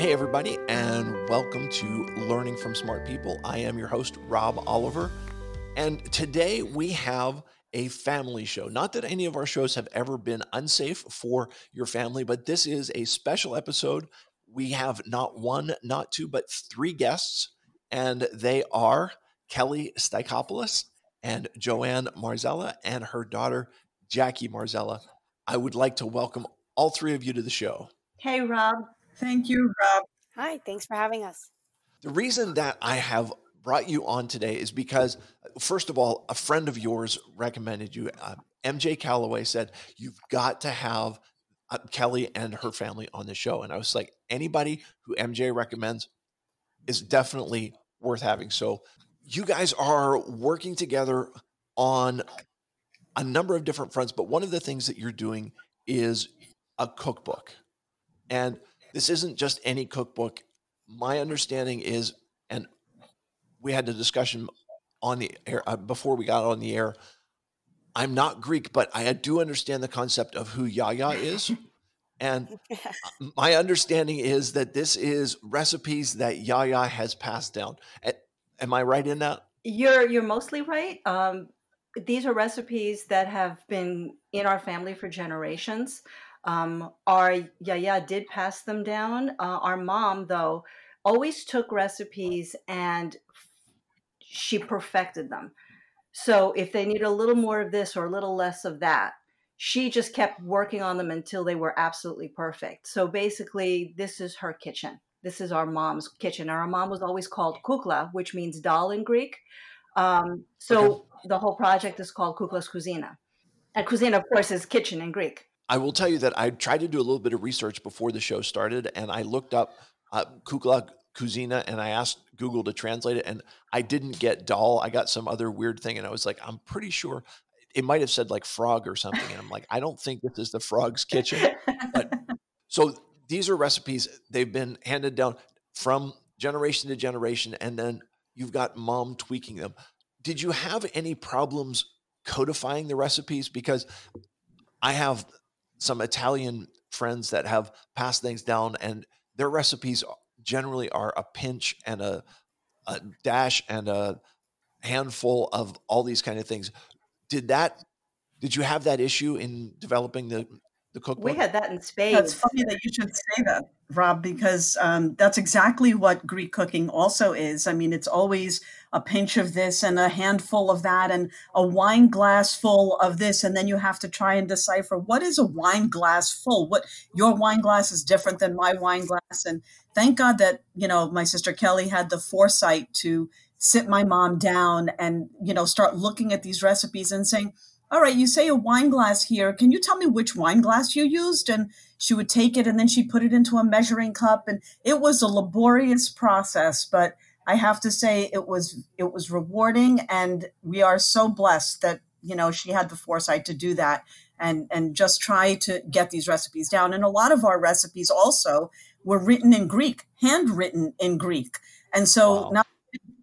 Hey, everybody, and welcome to Learning from Smart People. I am your host, Rob Oliver, and today we have a family show. Not that any of our shows have ever been unsafe for your family, but this is a special episode. We have not one, not two, but three guests, and they are Kelly Stykopoulos and Joanne Marzella and her daughter, Jackie Marzella. I would like to welcome all three of you to the show. Hey, Rob. Thank you, Rob. Hi, thanks for having us. The reason that I have brought you on today is because, first of all, a friend of yours recommended you. Uh, MJ Calloway said, You've got to have uh, Kelly and her family on the show. And I was like, Anybody who MJ recommends is definitely worth having. So you guys are working together on a number of different fronts, but one of the things that you're doing is a cookbook. And this isn't just any cookbook. My understanding is, and we had the discussion on the air uh, before we got on the air. I'm not Greek, but I do understand the concept of who Yaya is. And my understanding is that this is recipes that Yaya has passed down. Am I right in that? You're you're mostly right. Um, these are recipes that have been in our family for generations. Um, our Yaya did pass them down. Uh, our mom, though, always took recipes and she perfected them. So if they need a little more of this or a little less of that, she just kept working on them until they were absolutely perfect. So basically, this is her kitchen. This is our mom's kitchen. Our mom was always called kukla, which means doll in Greek. Um, so okay. the whole project is called Kukla's Kouzina. And cuisine, of course, is kitchen in Greek. I will tell you that I tried to do a little bit of research before the show started, and I looked up uh, Kukla Kouzina and I asked Google to translate it, and I didn't get doll. I got some other weird thing, and I was like, I'm pretty sure it might have said like frog or something, and I'm like, I don't think this is the frog's kitchen. But so these are recipes they've been handed down from generation to generation, and then you've got mom tweaking them. Did you have any problems codifying the recipes? Because I have some Italian friends that have passed things down, and their recipes generally are a pinch and a, a dash and a handful of all these kind of things. Did that? Did you have that issue in developing the the cookbook? We had that in Spain. That's funny that you should say that, Rob, because um, that's exactly what Greek cooking also is. I mean, it's always a pinch of this and a handful of that and a wine glass full of this and then you have to try and decipher what is a wine glass full what your wine glass is different than my wine glass and thank god that you know my sister kelly had the foresight to sit my mom down and you know start looking at these recipes and saying all right, you say a wine glass here. Can you tell me which wine glass you used? And she would take it and then she put it into a measuring cup. And it was a laborious process, but I have to say it was it was rewarding and we are so blessed that, you know, she had the foresight to do that and and just try to get these recipes down. And a lot of our recipes also were written in Greek, handwritten in Greek. And so wow. not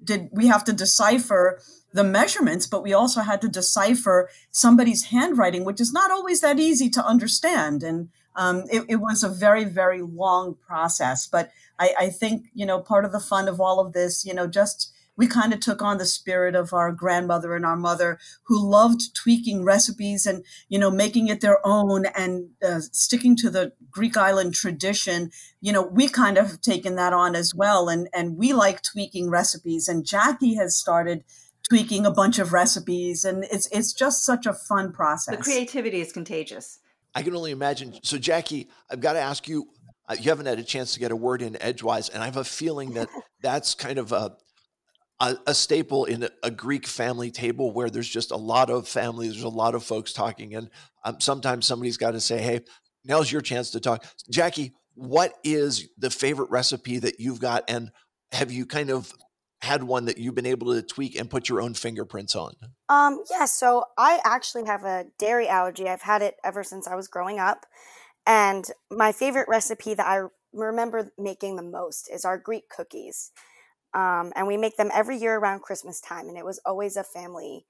did we have to decipher the measurements, but we also had to decipher somebody's handwriting, which is not always that easy to understand. And um, it, it, was a very, very long process. But I, I think, you know, part of the fun of all of this, you know, just we kind of took on the spirit of our grandmother and our mother who loved tweaking recipes and you know making it their own and uh, sticking to the greek island tradition you know we kind of have taken that on as well and and we like tweaking recipes and jackie has started tweaking a bunch of recipes and it's it's just such a fun process. The creativity is contagious. I can only imagine. So Jackie, I've got to ask you uh, you haven't had a chance to get a word in edgewise and I have a feeling that that's kind of a a, a staple in a, a, Greek family table where there's just a lot of families, there's a lot of folks talking, and um, sometimes somebody's got to say, "Hey, now's your chance to talk." Jackie, what is the favorite recipe that you've got, and have you kind of had one that you've been able to tweak and put your own fingerprints on? Um, yeah, so I actually have a dairy allergy. I've had it ever since I was growing up. And my favorite recipe that I remember making the most is our Greek cookies. Um, and we make them every year around Christmas time. And it was always a family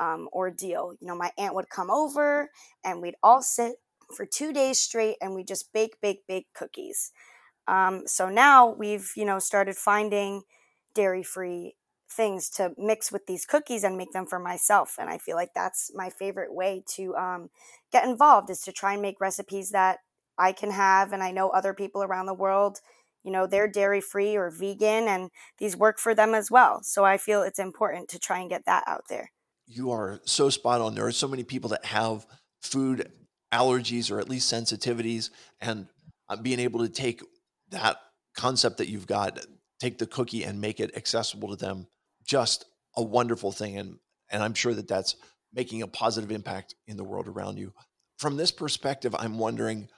um, ordeal. You know, my aunt would come over and we'd all sit for two days straight and we just bake, bake, bake cookies. Um, so now we've, you know, started finding dairy free things to mix with these cookies and make them for myself. And I feel like that's my favorite way to um, get involved is to try and make recipes that I can have. And I know other people around the world, you know, they're dairy free or vegan and these work for them as well. So I feel it's important to try and get that out there. You are so spot on. There are so many people that have food allergies or at least sensitivities and uh, being able to take that concept that you've got take the cookie and make it accessible to them just a wonderful thing. And and i'm sure that that's making a positive impact in the world around you. From this perspective i'm wondering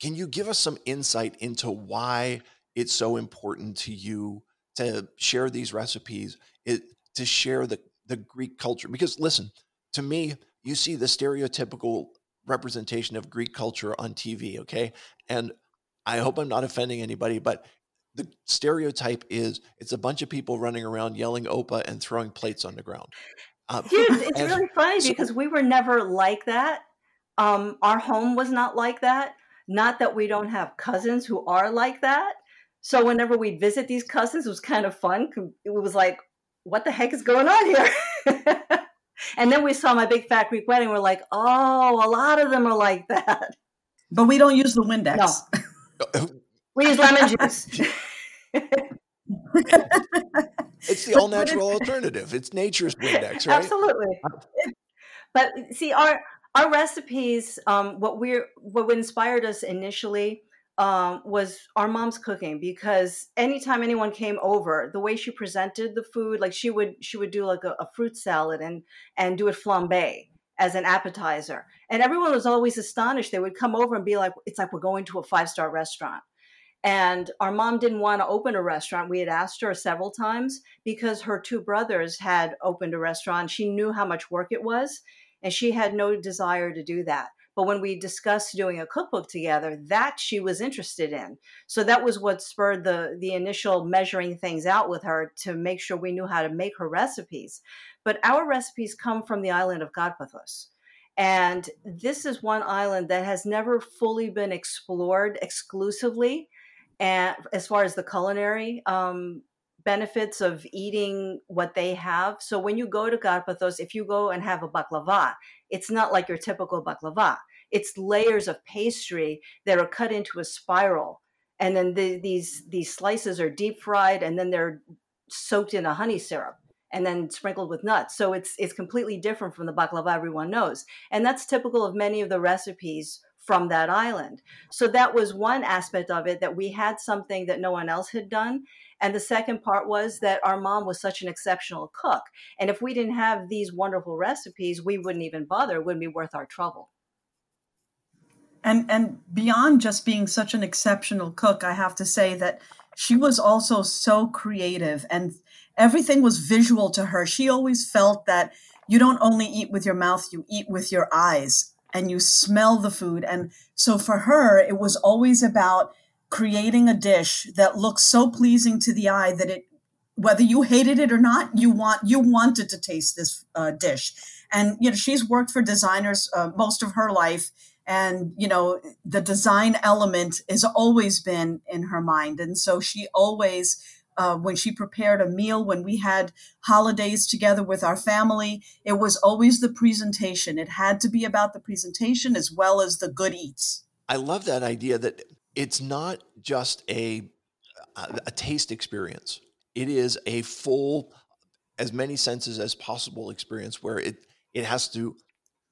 can you give us some insight into why it's so important to you to share these recipes it, to share the, the greek culture? Because listen to me you see the stereotypical representation of greek culture on tv okay? And i hope i'm not offending anybody but the stereotype is it's a bunch of people running around yelling opa and throwing plates on the ground. Um, Dude, it's and, really funny so, because we were never like that. Um, our home was not like that. Not that we don't have cousins who are like that. So whenever we'd visit these cousins, it was kind of fun. It was like, what the heck is going on here? and then we saw my big fat Greek wedding. We're like, oh, a lot of them are like that. But we don't use the Windex. No. We use lemon juice. it's the all natural alternative. It's nature's Windex, right? Absolutely. But see, our our recipes, um, what we're what inspired us initially um, was our mom's cooking because anytime anyone came over, the way she presented the food, like she would she would do like a, a fruit salad and and do it flambe as an appetizer, and everyone was always astonished. They would come over and be like, "It's like we're going to a five star restaurant." And our mom didn't want to open a restaurant. We had asked her several times because her two brothers had opened a restaurant. She knew how much work it was, and she had no desire to do that. But when we discussed doing a cookbook together, that she was interested in. So that was what spurred the the initial measuring things out with her to make sure we knew how to make her recipes. But our recipes come from the island of Karpathos. And this is one island that has never fully been explored exclusively and as far as the culinary um, benefits of eating what they have. So when you go to Karpathos, if you go and have a baklava, it's not like your typical baklava. It's layers of pastry that are cut into a spiral, and then the, these these slices are deep fried, and then they're soaked in a honey syrup and then sprinkled with nuts. So it's it's completely different from the baklava everyone knows, and that's typical of many of the recipes from that island. So that was one aspect of it that we had something that no one else had done. And the second part was that our mom was such an exceptional cook. And if we didn't have these wonderful recipes, we wouldn't even bother. It wouldn't be worth our trouble. And and beyond just being such an exceptional cook, I have to say that she was also so creative and everything was visual to her. She always felt that you don't only eat with your mouth, you eat with your eyes and you smell the food. And so for her, it was always about creating a dish that looks so pleasing to the eye that it whether you hated it or not you want you wanted to taste this uh, dish. And you know she's worked for designers uh, most of her life. And you know the design element has always been in her mind. And so she always uh, when she prepared a meal, when we had holidays together with our family, it was always the presentation. It had to be about the presentation as well as the good eats. I love that idea that it's not just a a, taste experience. It is a full, as many senses as possible experience where it it has to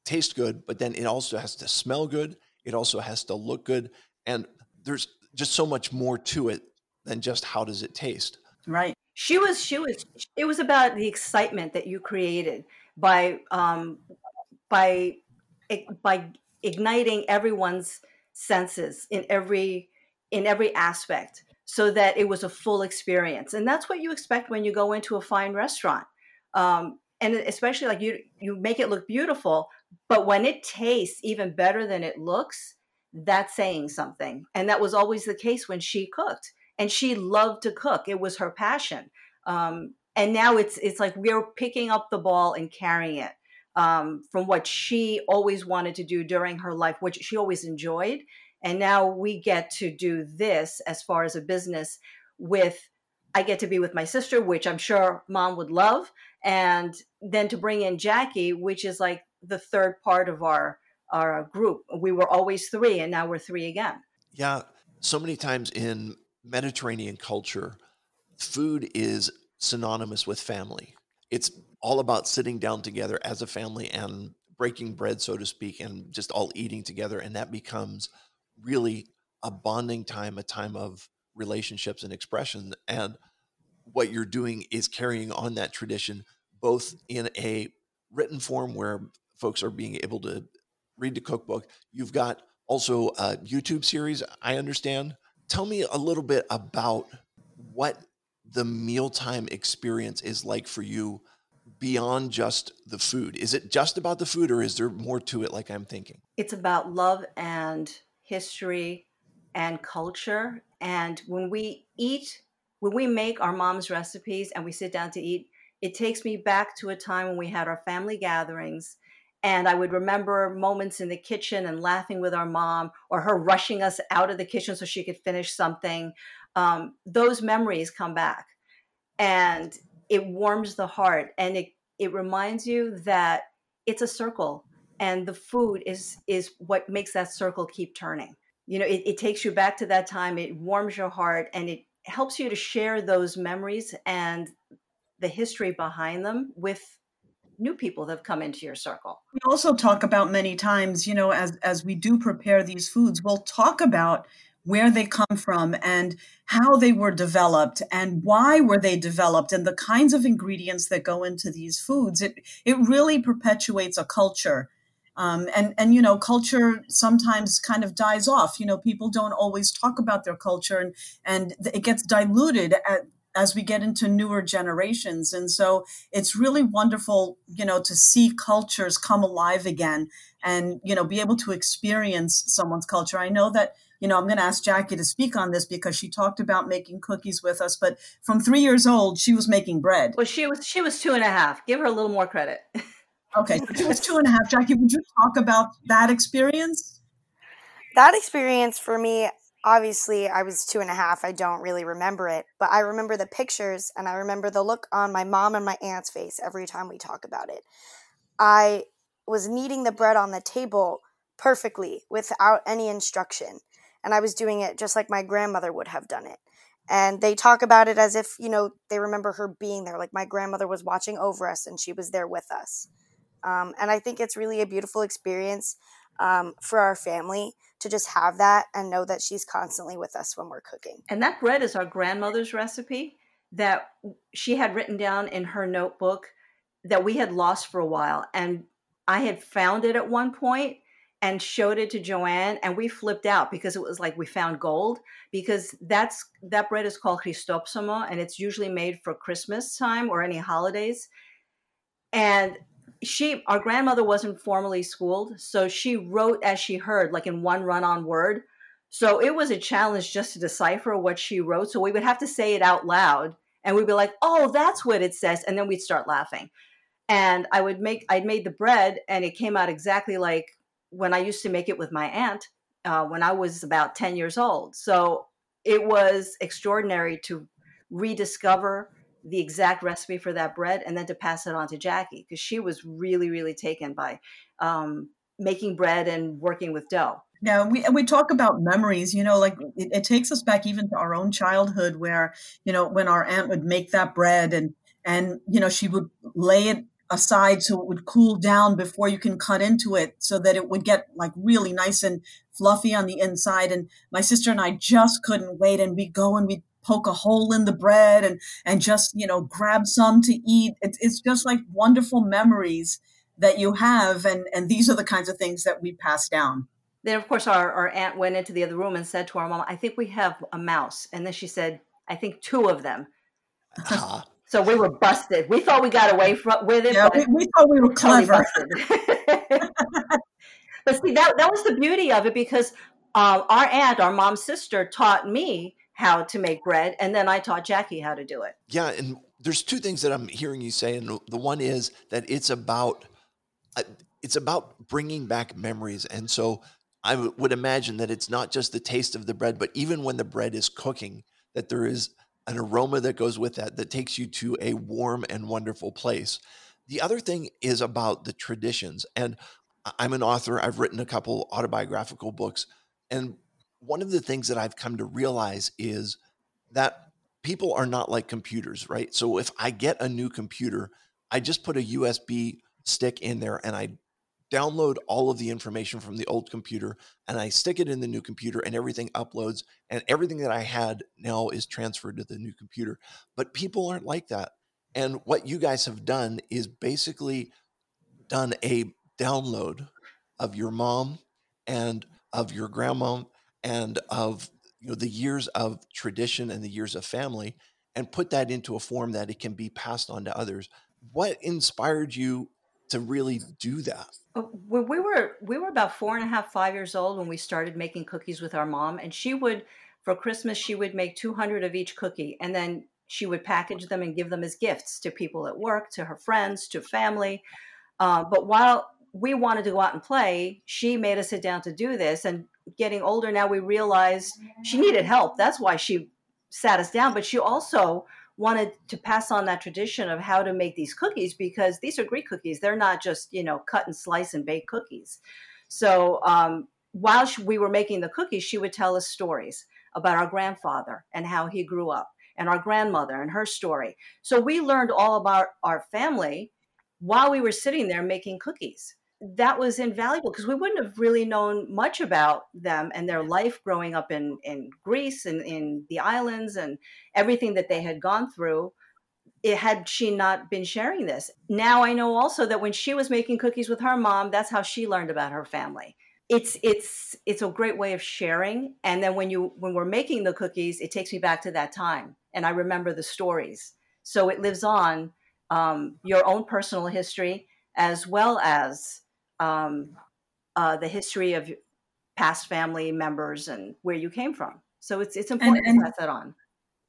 taste good, but then it also has to smell good. It also has to look good, and there's just so much more to it than just how does it taste. Right. She was she was it was about the excitement that you created by um by by igniting everyone's senses in every in every aspect so that it was a full experience and that's what you expect when you go into a fine restaurant um, and especially like you you make it look beautiful but when it tastes even better than it looks that's saying something and that was always the case when she cooked and she loved to cook. It was her passion. Um, and now it's it's like we're picking up the ball and carrying it um, from what she always wanted to do during her life, which she always enjoyed. And now we get to do this as far as a business with I get to be with my sister, which I'm sure mom would love, and then to bring in Jackie, which is like the third part of our our group. We were always three, and now we're three again. Yeah, so many times in Mediterranean culture, food is synonymous with family. It's all about sitting down together as a family and breaking bread, so to speak, and just all eating together, and that becomes really a bonding time, a time of relationships and expression. And what you're doing is carrying on that tradition, both in a written form where folks are being able to read the cookbook. You've got also a YouTube series, I understand. Tell me a little bit about what the mealtime experience is like for you beyond just the food. Is it just about the food or is there more to it like I'm thinking? It's about love and history and culture. And when we eat, when we make our mom's recipes and we sit down to eat, it takes me back to a time when we had our family gatherings and I would remember moments in the kitchen and laughing with our mom or her rushing us out of the kitchen so she could finish something. Um, those memories come back and it warms the heart and it, it reminds you that it's a circle and the food is is what makes that circle keep turning you know it, it takes you back to that time it warms your heart and it helps you to share those memories and the history behind them with new people that have come into your circle. We also talk about many times, you know, as as we do prepare these foods, we'll talk about where they come from and how they were developed and why were they developed and the kinds of ingredients that go into these foods. It it really perpetuates a culture. Um, and and you know culture sometimes kind of dies off you know people don't always talk about their culture and and it gets diluted at, as we get into newer generations. And so it's really wonderful you know to see cultures come alive again and you know be able to experience someone's culture. I know that you know i'm going to ask jackie to speak on this because she talked about making cookies with us but from three years old she was making bread. Well she was she was two and a half. Give her a little more credit. Okay she was two and a half. Jackie would you talk about that experience? That experience for me obviously I was two and a half. I don't really remember it, but I remember the pictures and I remember the look on my mom and my aunt's face every time we talk about it. I was kneading the bread on the table perfectly without any instruction. And I was doing it just like my grandmother would have done it. And they talk about it as if, you know, they remember her being there. Like my grandmother was watching over us and she was there with us. Um, and I think it's really a beautiful experience um, for our family to just have that and know that she's constantly with us when we're cooking. And that bread is our grandmother's recipe that she had written down in her notebook that we had lost for a while. And I had found it at one point and showed it to Joanne and we flipped out because it was like we found gold because that's that bread is called Christopsomo and it's usually made for Christmas time or any holidays. And she our grandmother wasn't formally schooled so she wrote as she heard like in one run on word. So it was a challenge just to decipher what she wrote so we would have to say it out loud and we'd be like oh that's what it says and then we'd start laughing. And i would make i'd made the bread and it came out exactly like when i used to make it with my aunt uh, when i was about 10 years old. So it was extraordinary to rediscover the exact recipe for that bread and then to pass it on to Jackie because she was really, really taken by um, making bread and working with dough. Yeah, we we talk about memories. You know, like it, it, takes us back even to our own childhood, where you know when our aunt would make that bread and and you know she would lay it aside so it would cool down before you can cut into it, so that it would get like really nice and fluffy on the inside. And my sister and I just couldn't wait, and we go and we poke a hole in the bread and and just you know grab some to eat. It's, it's just like wonderful memories that you have and and these are the kinds of things that we pass down. Then of course our, our aunt went into the other room and said to our mom i think we have a mouse. And then she said i think two of them. Uh-huh. so we were busted. We thought we got away from with it yeah, we, we, thought we were clever. but see that that was the beauty of it because uh, our aunt our mom's sister taught me how to make bread, and then I taught Jackie how to do it. Yeah, and there's two things that I'm hearing you say, and the one is that it's about uh, it's about bringing back memories, and so I would imagine that it's not just the taste of the bread, but even when the bread is cooking, that there is an aroma that goes with that that takes you to a warm and wonderful place. The other thing is about the traditions. And I'm an author, I've written a couple autobiographical books. And one of the things that I've come to realize is that people are not like computers, right? So if I get a new computer, I just put a USB stick in there and I download all of the information from the old computer and I stick it in the new computer and everything uploads and everything that I had now is transferred to the new computer. But people aren't like that. And what you guys have done is basically done a download of your mom and of your grandma and of you know the years of tradition and the years of family and put that into a form that it can be passed on to others. What inspired you to really do that? Uh, we were we were about four and a half, five years old when we started making cookies with our mom, and she would for Christmas she would make two hundred of each cookie, and then she would package them and give them as gifts to people at work, to her friends, to family. Uh, but while we wanted to go out and play, she made us sit down to do this. And getting older now, we realized she needed help. That's why she sat us down. But she also wanted to pass on that tradition of how to make these cookies because these are Greek cookies. They're not just, you know, cut and slice and bake cookies. So um, while she, we were making the cookies, she would tell us stories about our grandfather and how he grew up and our grandmother and her story. So we learned all about our family while we were sitting there making cookies that was invaluable because we wouldn't have really known much about them and their life growing up in, in Greece and in the islands and everything that they had gone through. It had she not been sharing this. Now I know also that when she was making cookies with her mom, that's how she learned about her family. It's it's it's a great way of sharing. And then when you when we're making the cookies, it takes me back to that time, and I remember the stories. So it lives on um, your own personal history as well as um, uh, the history of past family members and where you came from. So it's it's important and, and, to pass that on.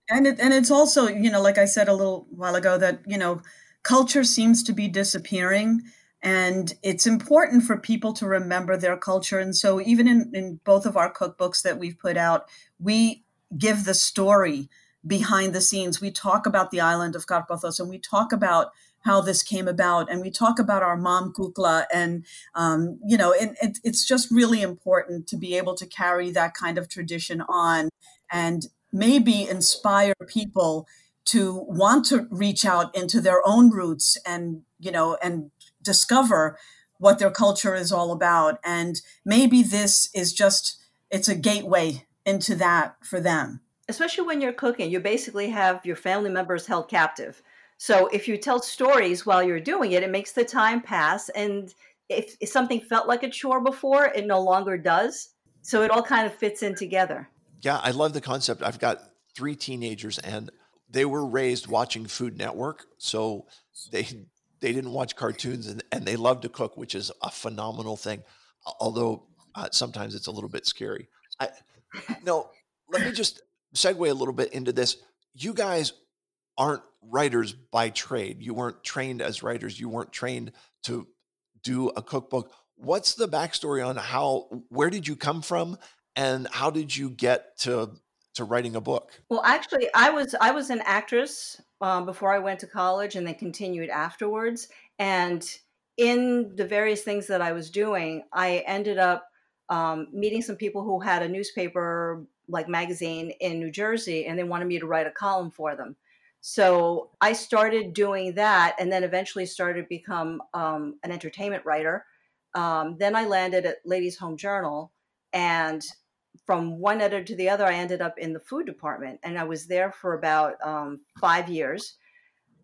And it, and it's also you know like I said a little while ago that you know culture seems to be disappearing and it's important for people to remember their culture and so even in, in both of our cookbooks that we've put out we give the story behind the scenes we talk about the island of Karpathos and we talk about how this came about. And we talk about our mom kukla, and um, you know, it, it, it's just really important to be able to carry that kind of tradition on, and maybe inspire people to want to reach out into their own roots and you know and discover what their culture is all about and maybe this is just it's a gateway into that for them especially when you're cooking you basically have your family members held captive so if you tell stories while you're doing it, it makes the time pass. And if, if something felt like a chore before, it no longer does. So it all kind of fits in together. Yeah, I love the concept. I've got three teenagers and they were raised watching Food Network. So they they didn't watch cartoons and, and they love to cook, which is a phenomenal thing. Although uh, sometimes it's a little bit scary. I, no, let me just segue a little bit into this. You guys aren't writers by trade. You weren't trained as writers. You weren't trained to do a cookbook. What's the backstory on how, where did you come from and how did you get to, to writing a book? Well, actually, I was, I was an actress um, before I went to college and then continued afterwards. And in the various things that I was doing, I ended up um, meeting some people who had a newspaper like magazine in New Jersey and they wanted me to write a column for them. So I started doing that, and then eventually started to become um, an entertainment writer. Um, then I landed at Ladies Home Journal, and from one editor to the other, I ended up in the food department, and I was there for about um, five years.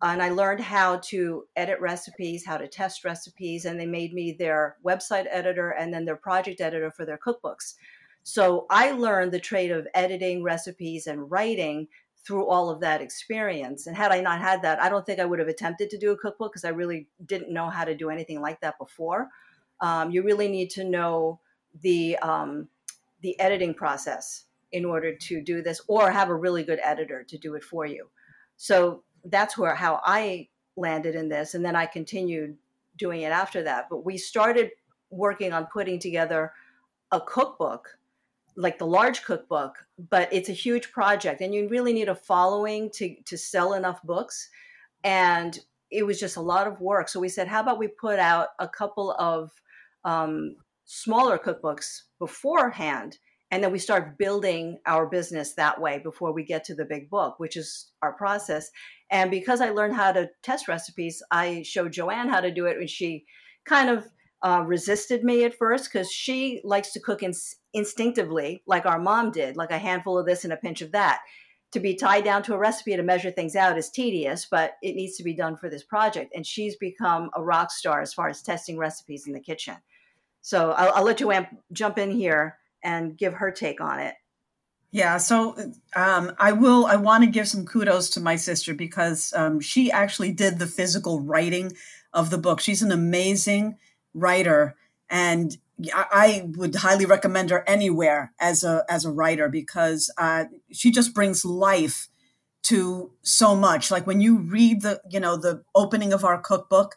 And I learned how to edit recipes, how to test recipes, and they made me their website editor and then their project editor for their cookbooks. So I learned the trade of editing recipes and writing through all of that experience. And had I not had that, I don't think I would have attempted to do a cookbook because I really didn't know how to do anything like that before. Um, you really need to know the um, the editing process in order to do this, or have a really good editor to do it for you. So that's where how I landed in this, and then I continued doing it after that. But we started working on putting together a cookbook like the large cookbook but it's a huge project and you really need a following to to sell enough books. And it was just a lot of work. So we said how about we put out a couple of um, smaller cookbooks beforehand and then we start building our business that way before we get to the big book which is our process. And because i learned how to test recipes i showed joanne how to do it and she kind of uh, resisted me at first because she likes to cook in, instinctively like our mom did like a handful of this and a pinch of that to be tied down to a recipe to measure things out is tedious but it needs to be done for this project and she's become a rock star as far as testing recipes in the kitchen so i'll, I'll let joanne jump in here and give her take on it. Yeah, so um, I will. I want to give some kudos to my sister because um, she actually did the physical writing of the book. She's an amazing writer, and I would highly recommend her anywhere as a as a writer because uh, she just brings life to so much. Like when you read the you know the opening of our cookbook,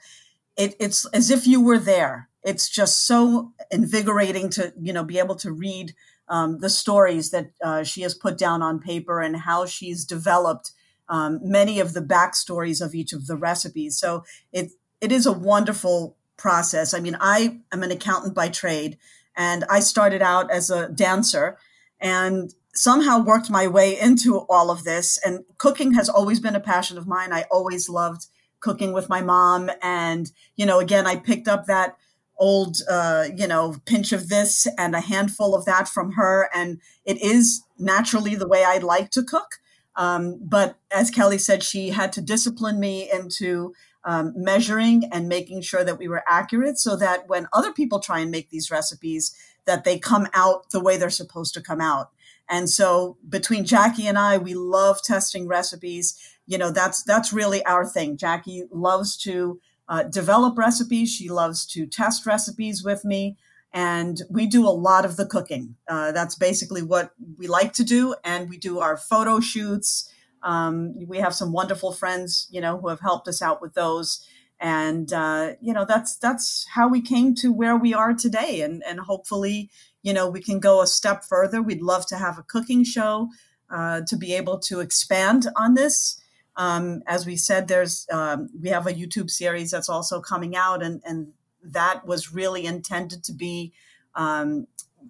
it, it's as if you were there it's just so invigorating to you know be able to read um, the stories that uh, she has put down on paper and how she's developed um, many of the backstories of each of the recipes. So it it is a wonderful process. I mean, I am an accountant by trade, and I started out as a dancer, and somehow worked my way into all of this. And cooking has always been a passion of mine. I always loved cooking with my mom, and you know, again, I picked up that old, uh, you know, pinch of this and a handful of that from her. And it is naturally the way I like to cook. Um, but as Kelly said, she had to discipline me into um, measuring and making sure that we were accurate so that when other people try and make these recipes, that they come out the way they're supposed to come out. And so between Jackie and I, we love testing recipes. You know, that's that's really our thing. Jackie loves to uh, develop recipes. She loves to test recipes with me. And we do a lot of the cooking. Uh, that's basically what we like to do. And we do our photo shoots. Um, we have some wonderful friends, you know, who have helped us out with those. And uh, you know, that's that's how we came to where we are today. And and hopefully, you know, we can go a step further. We'd love to have a cooking show uh, to be able to expand on this. Um, as we said, there's um, we have a YouTube series that's also coming out, and and that was really intended to be um,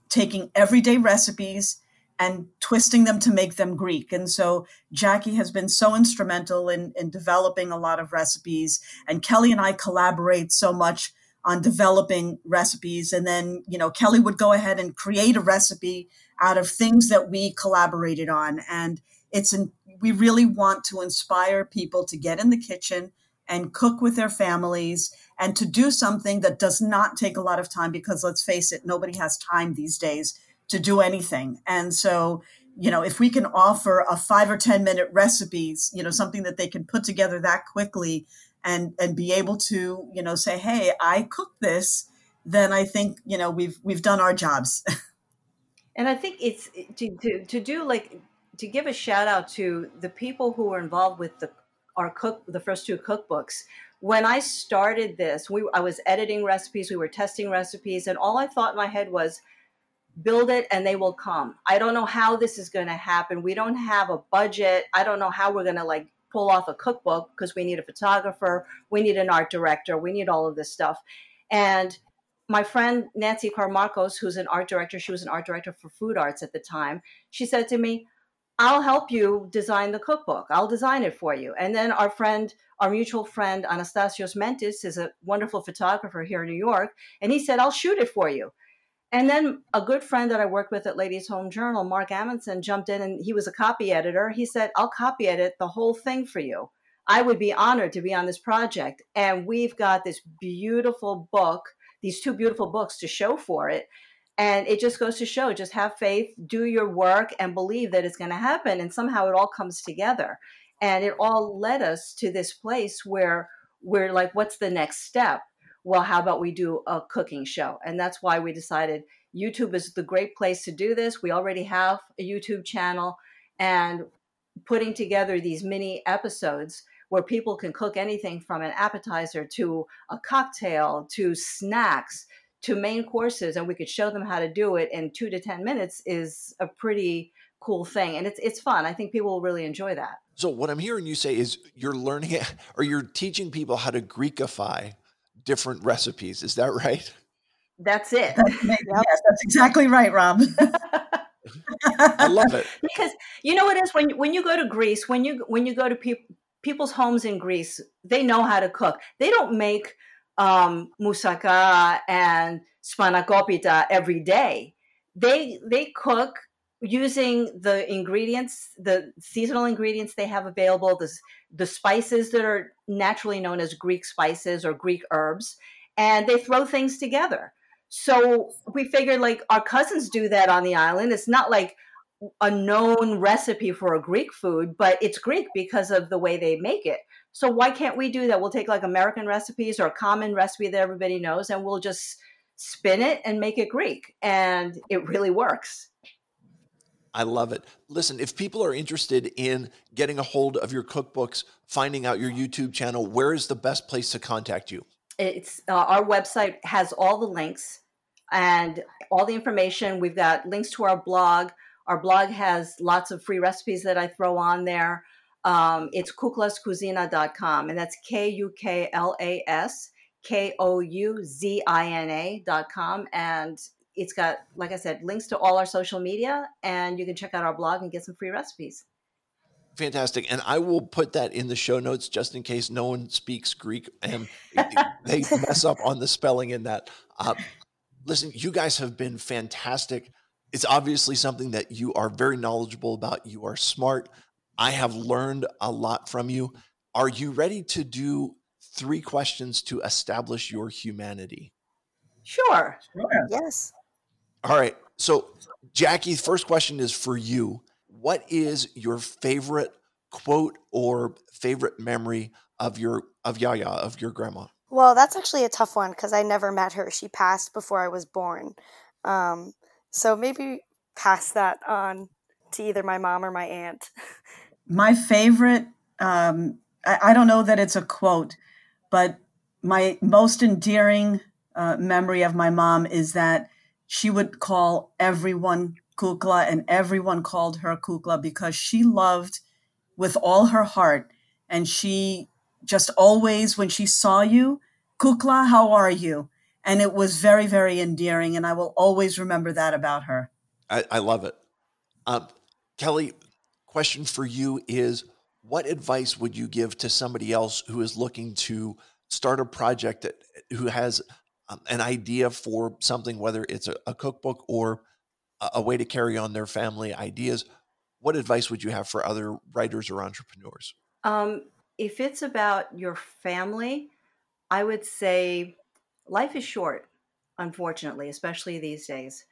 taking everyday recipes and twisting them to make them Greek. And so Jackie has been so instrumental in, in developing a lot of recipes. And Kelly and I collaborate so much on developing recipes. And then, you know, Kelly would go ahead and create a recipe out of things that we collaborated on. And it's in, we really want to inspire people to get in the kitchen and cook with their families and to do something that does not take a lot of time because let's face it, nobody has time these days to do anything. And so, you know, if we can offer a five or 10 minute recipes, you know, something that they can put together that quickly and, and be able to, you know, say, Hey, I cooked this, then I think, you know, we've, we've done our jobs. and I think it's to, to, to do like to give a shout out to the people who were involved with the our cook the first two cookbooks. When I started this, we I was editing recipes, we were testing recipes, and all I thought in my head was build it and they will come. I don't know how this is going to happen. We don't have a budget. I don't know how we're going to like pull off a cookbook because we need a photographer, we need an art director, we need all of this stuff. And my friend Nancy Carmarcos, who's an art director, she was an art director for Food Arts at the time. She said to me, I'll help you design the cookbook. I'll design it for you. And then our friend, our mutual friend, Anastasios Mentis, is a wonderful photographer here in New York. And he said, I'll shoot it for you. And then a good friend that I worked with at Ladies Home Journal, Mark Amundsen, jumped in and he was a copy editor. He said, I'll copy edit the whole thing for you. I would be honored to be on this project. And we've got this beautiful book, these two beautiful books to show for it. And it just goes to show just have faith, do your work, and believe that it's going to happen. And somehow it all comes together. And it all led us to this place where we're like, what's the next step? Well, how about we do a cooking show? And that's why we decided YouTube is the great place to do this. We already have a YouTube channel and putting together these mini episodes where people can cook anything from an appetizer to a cocktail to snacks to main courses and we could show them how to do it in two to 10 minutes is a pretty cool thing. And it's, it's fun. I think people will really enjoy that. So what I'm hearing you say is you're learning or you're teaching people how to Greekify different recipes. Is that right? That's it. That's, yes, that's exactly right, Rob. I love it because you know what it is when when you go to Greece, when you when you go to people people's homes in Greece, they know how to cook. They don't make um, moussaka and spanakopita every day. They they cook using the ingredients, the seasonal ingredients they have available, the the spices that are naturally known as Greek spices or Greek herbs, and they throw things together. So we figured like our cousins do that on the island. It's not like a known recipe for a Greek food, but it's Greek because of the way they make it. So why can't we do that? We'll take like American recipes or a common recipe that everybody knows and we'll just spin it and make it Greek. And it really works. I love it. Listen, if people are interested in getting a hold of your cookbooks, finding out your YouTube channel, where is the best place to contact you? It's uh, our website has all the links and all the information. We've got links to our blog. Our blog has lots of free recipes that I throw on there. Um, it's kuklaskouzina.com, and that's K U K L A S K O U Z I N A.com. And it's got, like I said, links to all our social media, and you can check out our blog and get some free recipes. Fantastic. And I will put that in the show notes just in case no one speaks Greek and they mess up on the spelling in that. Uh, listen, you guys have been fantastic. It's obviously something that you are very knowledgeable about. You are smart. I have learned a lot from you. Are you ready to do three questions to establish your humanity? Sure. sure. Yes. All right. So, Jackie, first question is for you. What is your favorite quote or favorite memory of your of Yaya of your grandma? Well, that's actually a tough one because I never met her. She passed before I was born. Um, so maybe pass that on to either my mom or my aunt. my favorite, um, I, I, don't know that it's a quote, but my most endearing uh, memory of my mom is that she would call everyone kukla and everyone called her kukla because she loved with all her heart. And she just always when she saw you kukla how are you? And it was very very endearing and i will always remember that about her. I, I love it. Um, kelly question for you is what advice would you give to somebody else who is looking to start a project that who has um, an idea for something, whether it's a, a cookbook or a, a, way to carry on their family ideas, what advice would you have for other writers or entrepreneurs? Um, if it's about your family, I would say life is short, unfortunately, especially these days.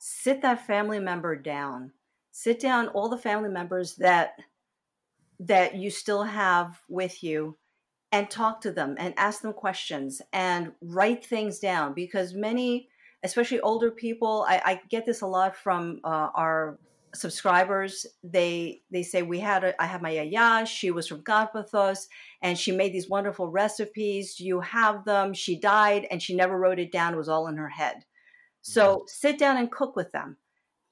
Sit that family member down. Sit down all the family members that that you still have with you and talk to them and ask them questions and write things down because many especially older people i, I get this a lot from uh, our subscribers. They they say we had a, I have my yaya. She was from Karpathos and she made these wonderful recipes. You have them. She died and she never wrote it down. It was all in her head. So mm-hmm. sit down and cook with them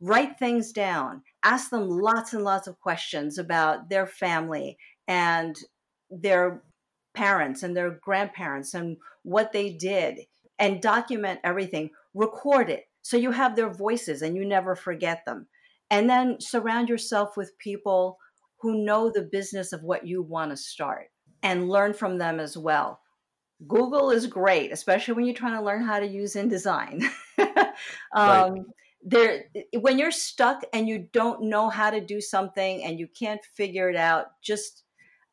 write things down ask them lots and lots of questions about their family and their parents and their grandparents and what they did and document everything, record it so you have their voices and you never forget them. And then surround yourself with people who know the business of what you want to start and learn from them as well. Google is great, especially when you're trying to learn how to use InDesign. um, right. There, when you're stuck and you don't know how to do something and you can't figure it out, just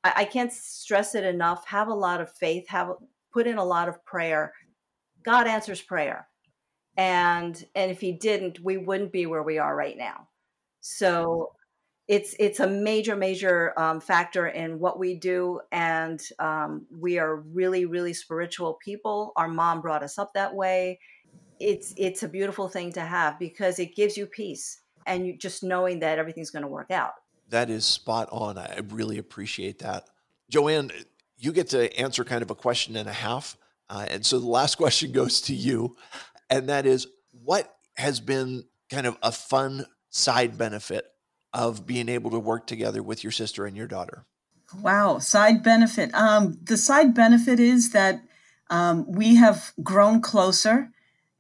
I, I can't stress it enough. Have a lot of faith. Have put in a lot of prayer. God answers prayer, and and if He didn't, we wouldn't be where we are right now. So it's it's a major major um, factor in what we do and um, we are really really spiritual people our mom brought us up that way it's it's a beautiful thing to have because it gives you peace and you just knowing that everything's going to work out that is spot on. I really appreciate that. Joanne, you get to answer kind of a question and a half. Uh, and so the last question goes to you. and that is what has been kind of a fun side benefit of being able to work together with your sister and your daughter? Wow, side benefit. Um, the side benefit is that um, we have grown closer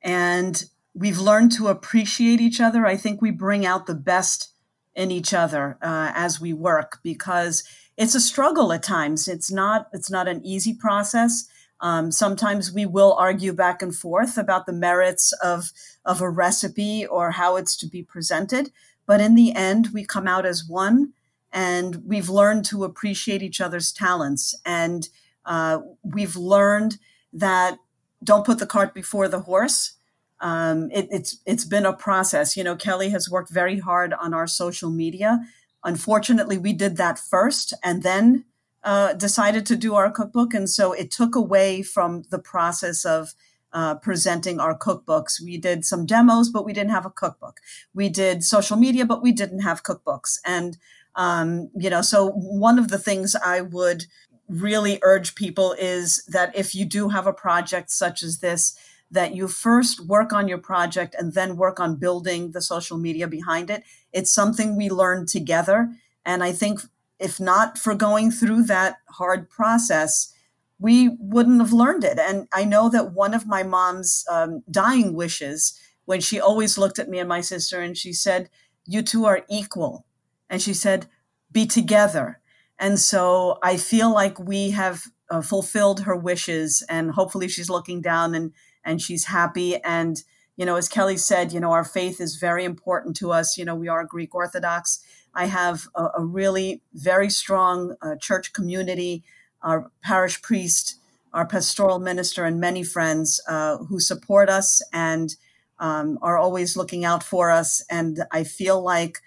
and we've learned to appreciate each other. I think we bring out the best in each other uh, as we work because it's a struggle at times. It's not it's not an easy process. Um, sometimes we will argue back and forth about the merits of of a recipe or how it's to be presented, but in the end, we come out as one, and we've learned to appreciate each other's talents, and uh, we've learned that don't put the cart before the horse. Um, it, it's it's been a process. You know, Kelly has worked very hard on our social media. Unfortunately, we did that first, and then uh, decided to do our cookbook, and so it took away from the process of uh, presenting our cookbooks. We did some demos, but we didn't have a cookbook. We did social media, but we didn't have cookbooks. And um, you know, so one of the things I would really urge people is that if you do have a project such as this, that you first work on your project and then work on building the social media behind it. It's something we learned together. And I think if not for going through that hard process, we wouldn't have learned it. And I know that one of my mom's um, dying wishes, when she always looked at me and my sister and she said, You two are equal. And she said, Be together. And so I feel like we have uh, fulfilled her wishes, and hopefully she's looking down and and she's happy. And you know, as Kelly said, you know, our faith is very important to us. You know, we are Greek Orthodox. I have a, a really very strong uh, church community, our parish priest, our pastoral minister, and many friends uh, who support us and um, are always looking out for us. And I feel like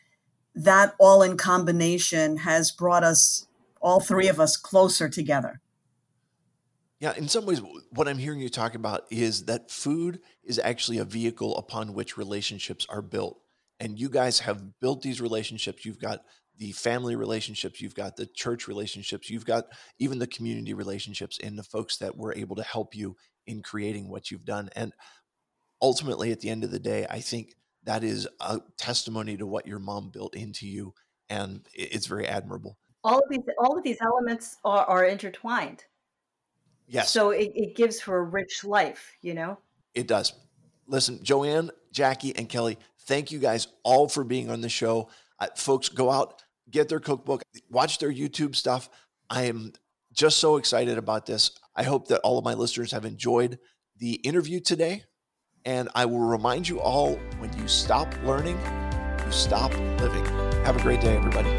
that all in combination has brought us, all three of us, closer together. Yeah, in some ways, what I'm hearing you talk about is that food is actually a vehicle upon which relationships are built. And you guys have built these relationships. You've got the family relationships, you've got the church relationships, you've got even the community relationships and the folks that were able to help you in creating what you've done. And ultimately, at the end of the day, I think that is a testimony to what your mom built into you. And it's very admirable. All of these, all of these elements are, are intertwined. Yes. So it, it gives her a rich life, you know? It does. Listen, Joanne, Jackie, and Kelly, thank you guys all for being on the show. Uh, folks, go out, get their cookbook, watch their YouTube stuff. I am just so excited about this. I hope that all of my listeners have enjoyed the interview today. And I will remind you all when you stop learning, you stop living. Have a great day, everybody.